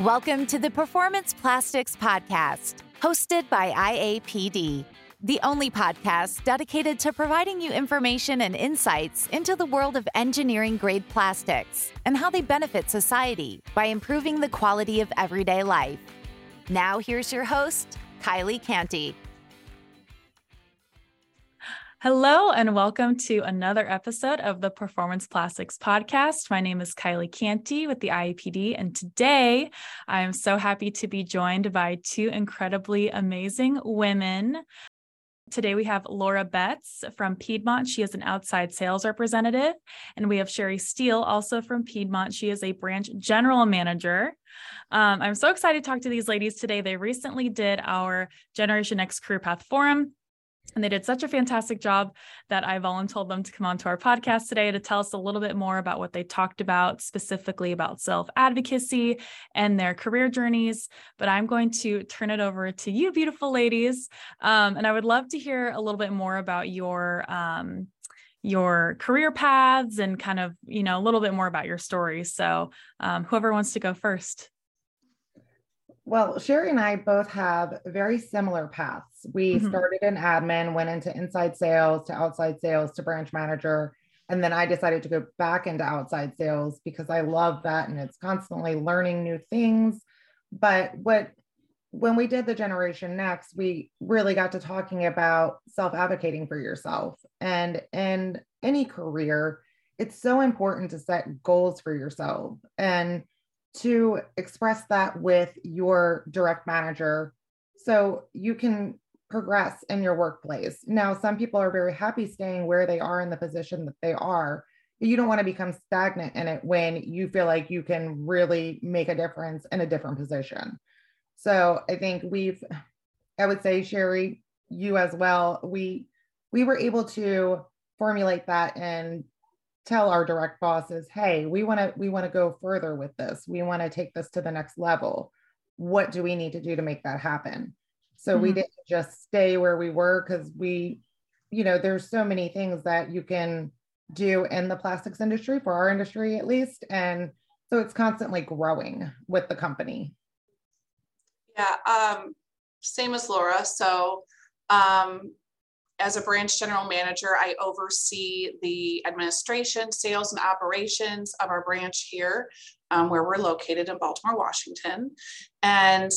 Welcome to the Performance Plastics Podcast, hosted by IAPD, the only podcast dedicated to providing you information and insights into the world of engineering grade plastics and how they benefit society by improving the quality of everyday life. Now, here's your host, Kylie Canty. Hello, and welcome to another episode of the Performance Plastics Podcast. My name is Kylie Canty with the IAPD, and today I am so happy to be joined by two incredibly amazing women. Today we have Laura Betz from Piedmont. She is an outside sales representative. And we have Sherry Steele, also from Piedmont. She is a branch general manager. Um, I'm so excited to talk to these ladies today. They recently did our Generation Next Career Path Forum and they did such a fantastic job that I volunteered them to come on to our podcast today to tell us a little bit more about what they talked about, specifically about self advocacy and their career journeys. But I'm going to turn it over to you, beautiful ladies. Um, and I would love to hear a little bit more about your. Um, your career paths and kind of you know a little bit more about your stories so um, whoever wants to go first well, Sherry and I both have very similar paths. We mm-hmm. started in admin, went into inside sales to outside sales to branch manager. And then I decided to go back into outside sales because I love that and it's constantly learning new things. But what when we did the generation next, we really got to talking about self-advocating for yourself. And in any career, it's so important to set goals for yourself. And to express that with your direct manager so you can progress in your workplace. Now, some people are very happy staying where they are in the position that they are. But you don't want to become stagnant in it when you feel like you can really make a difference in a different position. So I think we've, I would say, Sherry, you as well, we we were able to formulate that and tell our direct bosses hey we want to we want to go further with this. We want to take this to the next level. What do we need to do to make that happen? So mm-hmm. we didn't just stay where we were because we you know there's so many things that you can do in the plastics industry for our industry at least and so it's constantly growing with the company. Yeah um same as laura. So um as a branch general manager, I oversee the administration, sales, and operations of our branch here, um, where we're located in Baltimore, Washington. And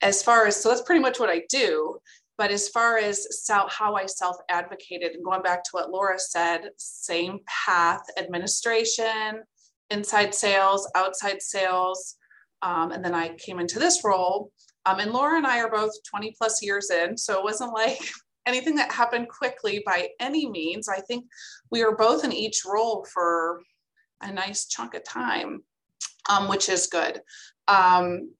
as far as, so that's pretty much what I do. But as far as self, how I self advocated, and going back to what Laura said, same path administration, inside sales, outside sales. Um, and then I came into this role. Um, and Laura and I are both 20 plus years in. So it wasn't like anything that happened quickly by any means. I think we were both in each role for a nice chunk of time, um, which is good. Um,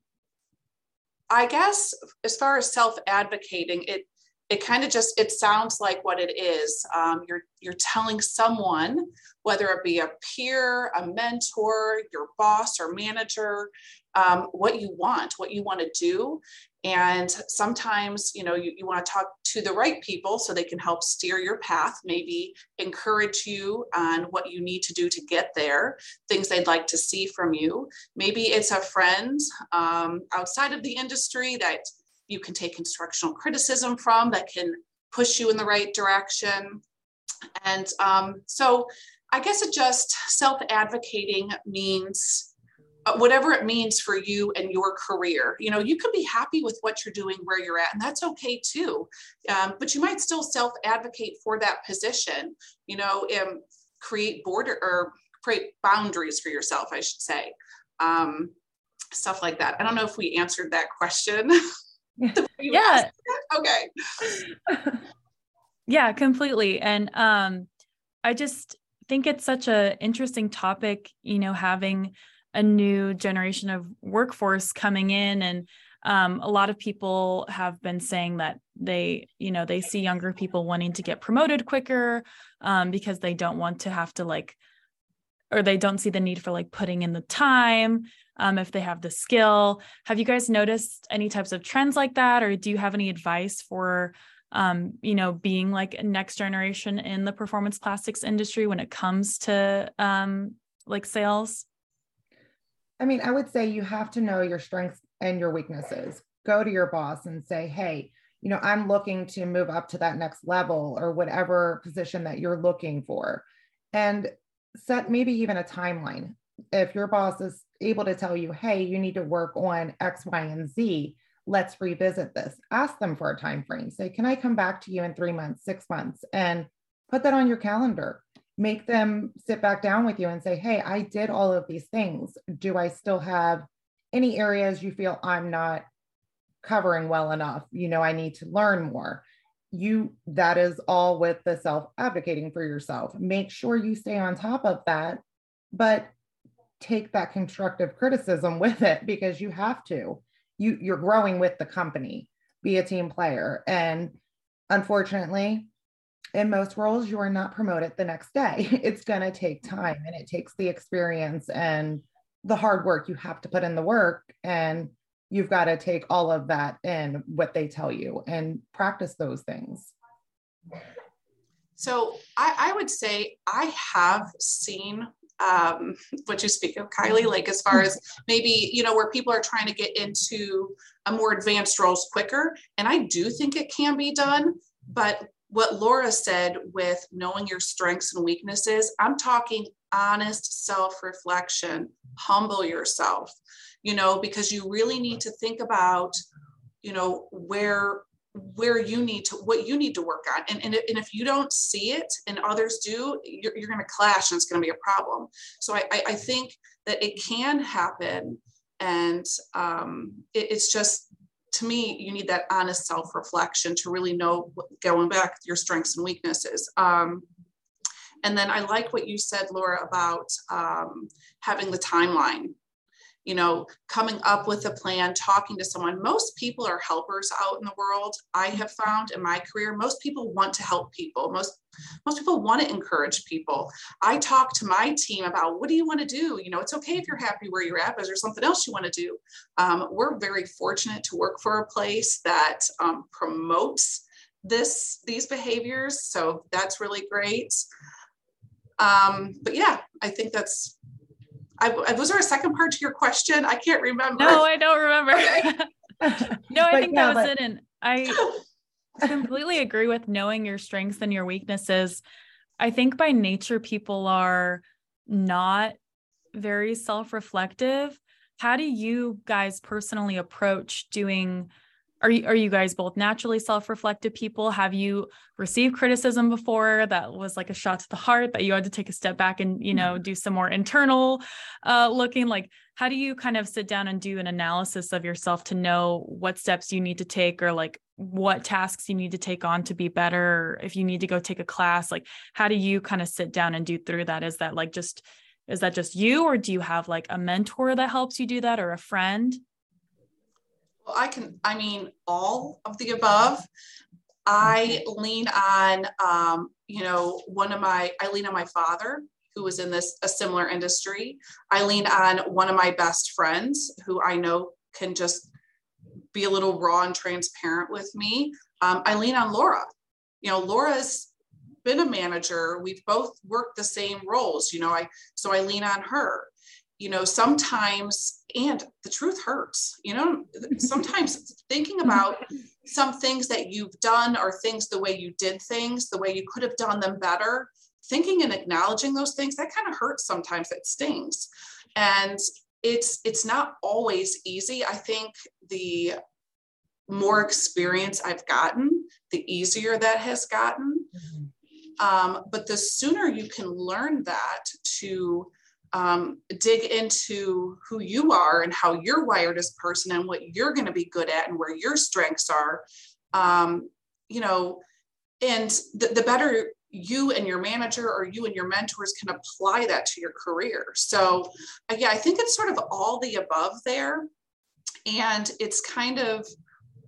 I guess as far as self-advocating, it it kind of just it sounds like what it is. Um, you're you're telling someone, whether it be a peer, a mentor, your boss or manager, um, what you want, what you want to do. And sometimes, you know, you, you want to talk to the right people so they can help steer your path, maybe encourage you on what you need to do to get there, things they'd like to see from you. Maybe it's a friend um, outside of the industry that you can take instructional criticism from that can push you in the right direction. And um, so I guess it just self advocating means whatever it means for you and your career. You know, you can be happy with what you're doing where you're at, and that's okay too. Um, but you might still self advocate for that position, you know, and create border or create boundaries for yourself, I should say. Um, stuff like that. I don't know if we answered that question. yeah. Okay. yeah, completely. And um, I just think it's such a interesting topic, you know, having a new generation of workforce coming in. And um, a lot of people have been saying that they you know they see younger people wanting to get promoted quicker um, because they don't want to have to like or they don't see the need for like putting in the time um, if they have the skill. Have you guys noticed any types of trends like that? Or do you have any advice for um, you know being like a next generation in the performance plastics industry when it comes to um, like sales I mean, I would say you have to know your strengths and your weaknesses. Go to your boss and say, hey, you know, I'm looking to move up to that next level or whatever position that you're looking for. And set maybe even a timeline. If your boss is able to tell you, hey, you need to work on X, Y, and Z, let's revisit this. Ask them for a time frame. Say, can I come back to you in three months, six months? And put that on your calendar. Make them sit back down with you and say, hey, I did all of these things. Do I still have any areas you feel I'm not covering well enough? You know, I need to learn more. You, that is all with the self advocating for yourself. Make sure you stay on top of that, but take that constructive criticism with it because you have to. You, you're growing with the company, be a team player. And unfortunately, in most roles, you are not promoted the next day. It's going to take time and it takes the experience and the hard work. You have to put in the work and you've got to take all of that in what they tell you and practice those things. So I, I would say I have seen um, what you speak of, Kylie, like as far as maybe, you know, where people are trying to get into a more advanced roles quicker. And I do think it can be done, but what Laura said with knowing your strengths and weaknesses, I'm talking honest self reflection, humble yourself, you know, because you really need to think about, you know, where where you need to what you need to work on. And, and, and if you don't see it and others do you're, you're going to clash and it's going to be a problem. So I, I, I think that it can happen and um, it, it's just to me, you need that honest self reflection to really know going back your strengths and weaknesses. Um, and then I like what you said, Laura, about um, having the timeline you know, coming up with a plan, talking to someone. Most people are helpers out in the world. I have found in my career, most people want to help people. Most most people want to encourage people. I talk to my team about what do you want to do? You know, it's okay if you're happy where you're at, but is there something else you want to do? Um, we're very fortunate to work for a place that um, promotes this these behaviors, so that's really great. Um, but yeah, I think that's I, was there a second part to your question? I can't remember. No, I don't remember. Okay. no, I think yeah, that was but... it. And I completely agree with knowing your strengths and your weaknesses. I think by nature, people are not very self reflective. How do you guys personally approach doing are you are you guys both naturally self-reflective people? Have you received criticism before that was like a shot to the heart that you had to take a step back and you know mm-hmm. do some more internal uh, looking? Like how do you kind of sit down and do an analysis of yourself to know what steps you need to take or like what tasks you need to take on to be better? If you need to go take a class like how do you kind of sit down and do through that? Is that like just is that just you or do you have like a mentor that helps you do that or a friend I can, I mean, all of the above. I lean on, um, you know, one of my, I lean on my father who was in this, a similar industry. I lean on one of my best friends who I know can just be a little raw and transparent with me. Um, I lean on Laura. You know, Laura's been a manager. We've both worked the same roles, you know, I, so I lean on her you know sometimes and the truth hurts you know sometimes thinking about some things that you've done or things the way you did things the way you could have done them better thinking and acknowledging those things that kind of hurts sometimes it stings. And it's it's not always easy. I think the more experience i've gotten the easier that has gotten. Mm-hmm. um, but the sooner you can learn that to um, dig into who you are and how you're wired as a person and what you're going to be good at and where your strengths are. Um, you know and the, the better you and your manager or you and your mentors can apply that to your career. So yeah i think it's sort of all the above there. And it's kind of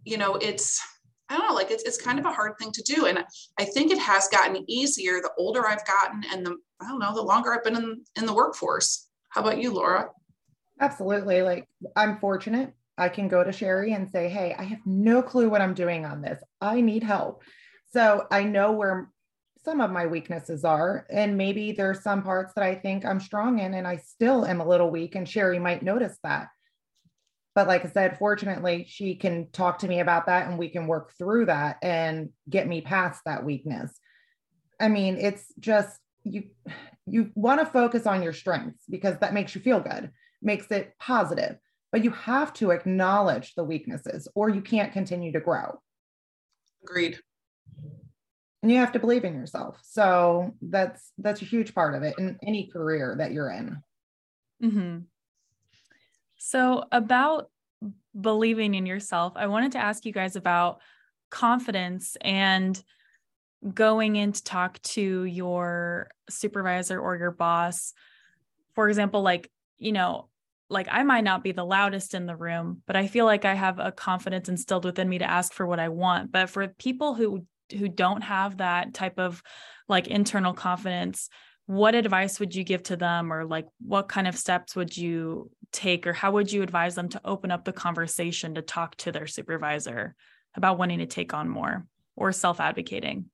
you know it's I don't know, like it's, it's kind of a hard thing to do. And I think it has gotten easier the older I've gotten and the, I don't know, the longer I've been in, in the workforce. How about you, Laura? Absolutely. Like I'm fortunate. I can go to Sherry and say, Hey, I have no clue what I'm doing on this. I need help. So I know where some of my weaknesses are. And maybe there's some parts that I think I'm strong in and I still am a little weak. And Sherry might notice that. But like I said, fortunately, she can talk to me about that and we can work through that and get me past that weakness. I mean, it's just you you want to focus on your strengths because that makes you feel good, makes it positive. But you have to acknowledge the weaknesses or you can't continue to grow. Agreed and you have to believe in yourself so that's that's a huge part of it in any career that you're in mm-hmm. so about believing in yourself i wanted to ask you guys about confidence and going in to talk to your supervisor or your boss for example like you know like I might not be the loudest in the room, but I feel like I have a confidence instilled within me to ask for what I want. But for people who who don't have that type of like internal confidence what advice would you give to them? Or like what kind of steps would you take? Or how would you advise them to open up the conversation to talk to their supervisor about wanting to take on more or self-advocating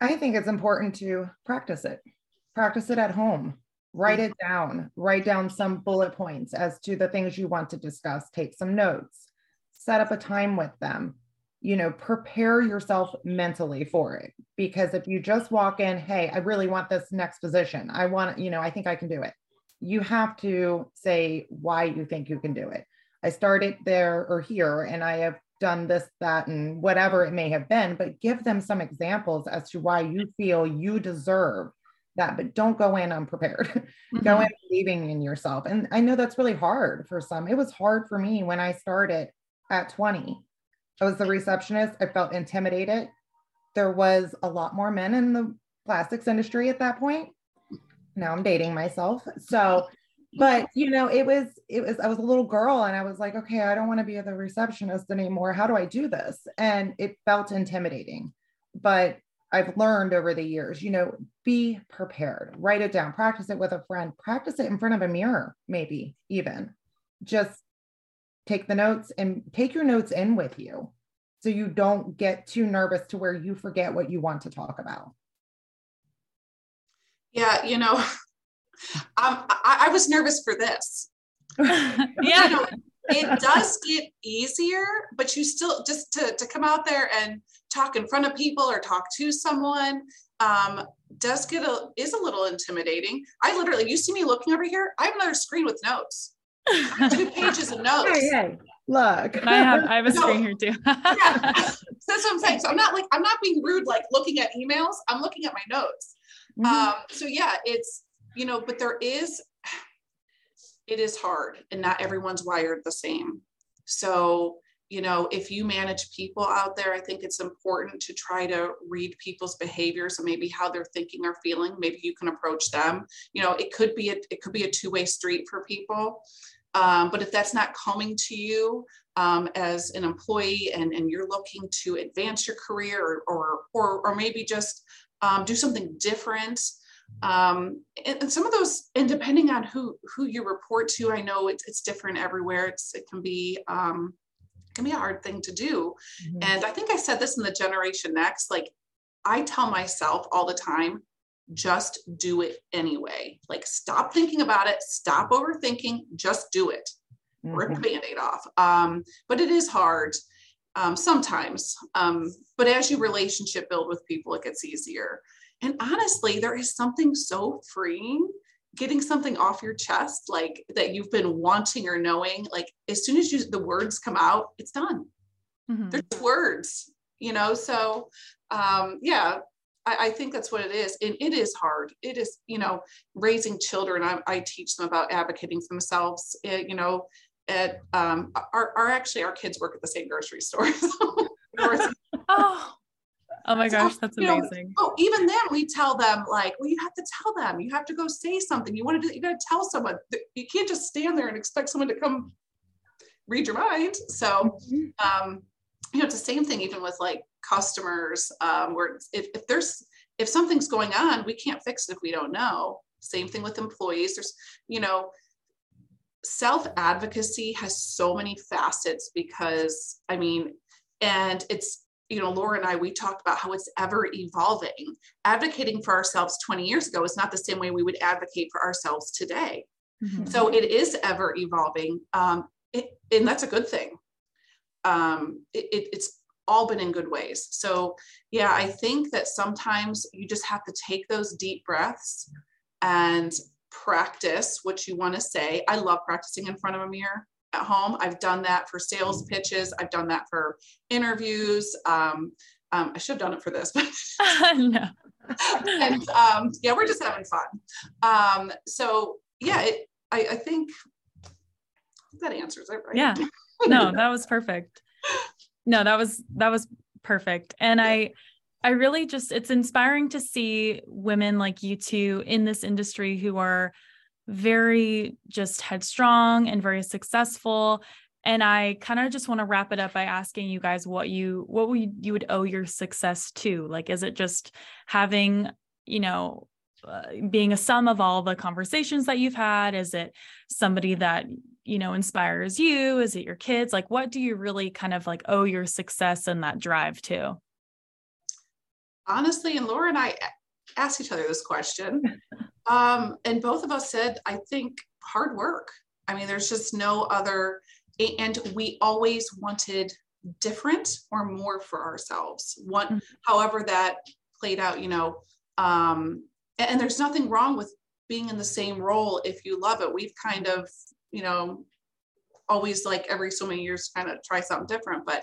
i think it's important to practice it. Practice it at home. Write mm. it down. Write down some bullet points as to the things you want to discuss. Take some notes. Set up a time with them. You know, prepare yourself mentally for it. Because if you just walk in, hey, I really want this next position, I want, you know, I think I can do it. You have to say why you think you can do it. I started there or here, and I have done this, that, and whatever it may have been, but give them some examples as to why you feel you deserve that. But don't go in unprepared. Mm-hmm. go in believing in yourself. And I know that's really hard for some. It was hard for me when I started at 20 I was the receptionist. I felt intimidated. There was a lot more men in the plastics industry at that point. Now I'm dating myself. So, but you know, it was, it was, I was a little girl and I was like, okay, I don't want to be the receptionist anymore. How do I do this? And it felt intimidating. But I've learned over the years, you know, be prepared, write it down, practice it with a friend, practice it in front of a mirror, maybe even just take the notes and take your notes in with you so you don't get too nervous to where you forget what you want to talk about. Yeah, you know, um, I, I was nervous for this. yeah. You know, it does get easier, but you still just to, to come out there and talk in front of people or talk to someone um, does get a is a little intimidating. I literally, you see me looking over here. I have another screen with notes two pages of notes. Hey, hey, look. I have I have a screen here too. yeah. That's what I'm saying. So I'm not like I'm not being rude, like looking at emails. I'm looking at my notes. Mm-hmm. Um, so yeah, it's you know, but there is it is hard and not everyone's wired the same. So you know, if you manage people out there, I think it's important to try to read people's behaviors and maybe how they're thinking or feeling. Maybe you can approach them. You know, it could be a it could be a two way street for people. Um, but if that's not coming to you um, as an employee and, and you're looking to advance your career or, or, or, or maybe just um, do something different, um, and, some of those, and depending on who, who you report to, I know it's, it's different everywhere. It's, it can be, um, it can be a hard thing to do. Mm-hmm. And I think I said this in the generation next, like I tell myself all the time, just do it anyway. Like, stop thinking about it, stop overthinking, just do it. Mm-hmm. Rip the band aid off. Um, but it is hard um, sometimes. Um, but as you relationship build with people, it gets easier. And honestly, there is something so freeing getting something off your chest, like that you've been wanting or knowing. Like, as soon as you, the words come out, it's done. Mm-hmm. There's words, you know? So, um, yeah, I, I, think that's what it is. And it is hard. It is, you know, raising children. I, I teach them about advocating for themselves. It, you know, at um, our, our actually our kids work at the same grocery store. oh. Oh my gosh, that's amazing. Know, oh, even then we tell them like, well, you have to tell them. You have to go say something. You want to do, you got to tell someone. You can't just stand there and expect someone to come read your mind. So, mm-hmm. um, you know, it's the same thing even with like customers um, where if, if there's if something's going on we can't fix it if we don't know same thing with employees there's you know self advocacy has so many facets because i mean and it's you know, Laura and I, we talked about how it's ever evolving. Advocating for ourselves 20 years ago is not the same way we would advocate for ourselves today. Mm-hmm. So it is ever evolving. Um, it, and that's a good thing. Um, it, it's all been in good ways. So, yeah, I think that sometimes you just have to take those deep breaths and practice what you want to say. I love practicing in front of a mirror at home. I've done that for sales pitches. I've done that for interviews. Um, um, I should have done it for this, but no. and um, yeah, we're just having fun. Um, so yeah, it, I, I think that answers it, right? Yeah. No, that was perfect. No, that was that was perfect. And I I really just it's inspiring to see women like you two in this industry who are very just headstrong and very successful. And i kind of just want to wrap it up by asking you guys what you what would you would owe your success to? Like is it just having you know uh, being a sum of all the conversations that you've had? Is it somebody that you know inspires you? Is it your kids? Like what do you really kind of like owe your success and that drive to? Honestly and laura and i asked each other this question Um, and both of us said, I think hard work. I mean, there's just no other, and we always wanted different or more for ourselves. One, mm-hmm. however, that played out, you know. Um, and, and there's nothing wrong with being in the same role if you love it. We've kind of, you know, always like every so many years kind of try something different, but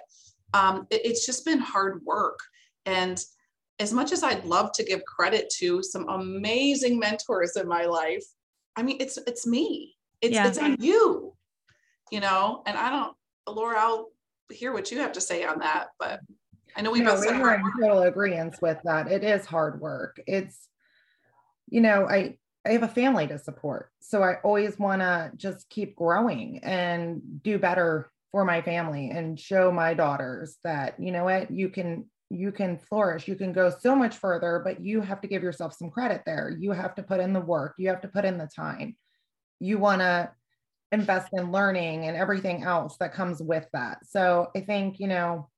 um, it, it's just been hard work. And as much as I'd love to give credit to some amazing mentors in my life, I mean, it's it's me. It's yeah. it's on you, you know. And I don't, Laura, I'll hear what you have to say on that. But I know we both. We are in total agreement with that. It is hard work. It's, you know, I I have a family to support, so I always want to just keep growing and do better for my family and show my daughters that you know what you can you can flourish you can go so much further but you have to give yourself some credit there. You have to put in the work you have to put in the time. You want to invest in learning and everything else that comes with that. So i think you know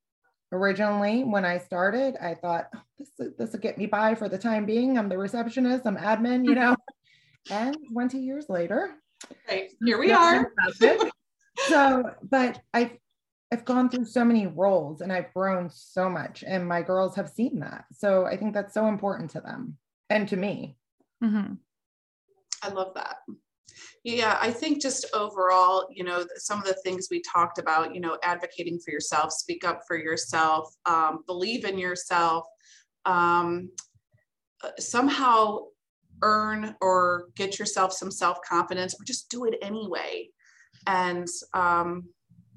originally when i started i thought oh, this, this will get me by for the time being. I'm the receptionist i'm admin you know? And 20 years later right here we are. so but i I've gone through so many roles and I've grown so much, and my girls have seen that. So I think that's so important to them and to me. Mm-hmm. I love that. Yeah, I think just overall, you know, some of the things we talked about, you know, advocating for yourself, speak up for yourself, um, believe in yourself, um, uh, somehow earn or get yourself some self confidence, or just do it anyway. And, um,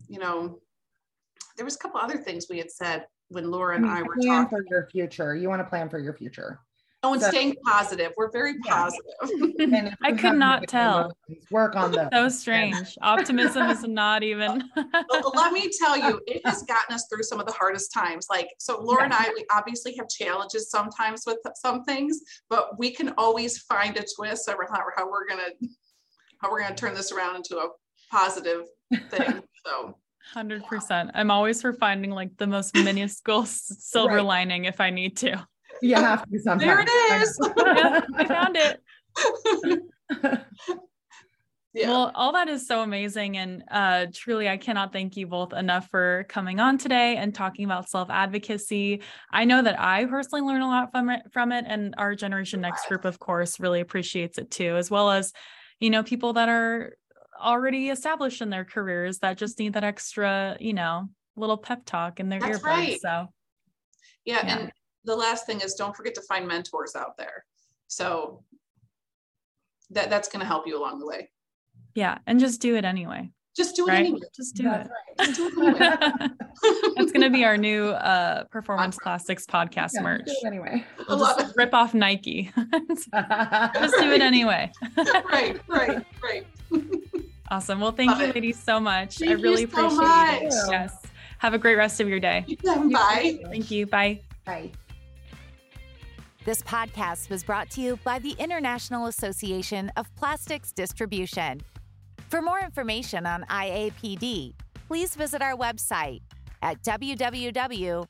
you know, there was a couple other things we had said when Laura and I were plan talking. for your future. You want to plan for your future. Oh, and so, staying positive. We're very positive. I could not tell. Work on that. So strange. Optimism is not even. well, let me tell you, it has gotten us through some of the hardest times. Like, so Laura yeah. and I, we obviously have challenges sometimes with some things, but we can always find a twist over how, how we're gonna how we're gonna turn this around into a positive thing. So 100%. I'm always for finding like the most minuscule silver right. lining if I need to. You have to sometimes. There it is. yeah, I found it. Yeah. Well, all that is so amazing. And uh, truly, I cannot thank you both enough for coming on today and talking about self advocacy. I know that I personally learn a lot from it, from it, and our Generation Next group, of course, really appreciates it too, as well as, you know, people that are already established in their careers that just need that extra, you know, little pep talk in their ear. That's earbuds. Right. So, yeah, yeah. And the last thing is don't forget to find mentors out there. So that that's going to help you along the way. Yeah. And just do it anyway. Just do it right? anyway. Just do it. Right. do it anyway. That's going to be our new uh, performance plastics podcast yeah, merch. anyway. We'll just rip off Nike. just do it anyway. right, right, right. Awesome. Well, thank Love you, it. ladies, so much. Thank I really appreciate so it. Yes. Have a great rest of your day. Bye. Thank you. Bye. Bye. This podcast was brought to you by the International Association of Plastics Distribution. For more information on IAPD, please visit our website at www.iapd.org.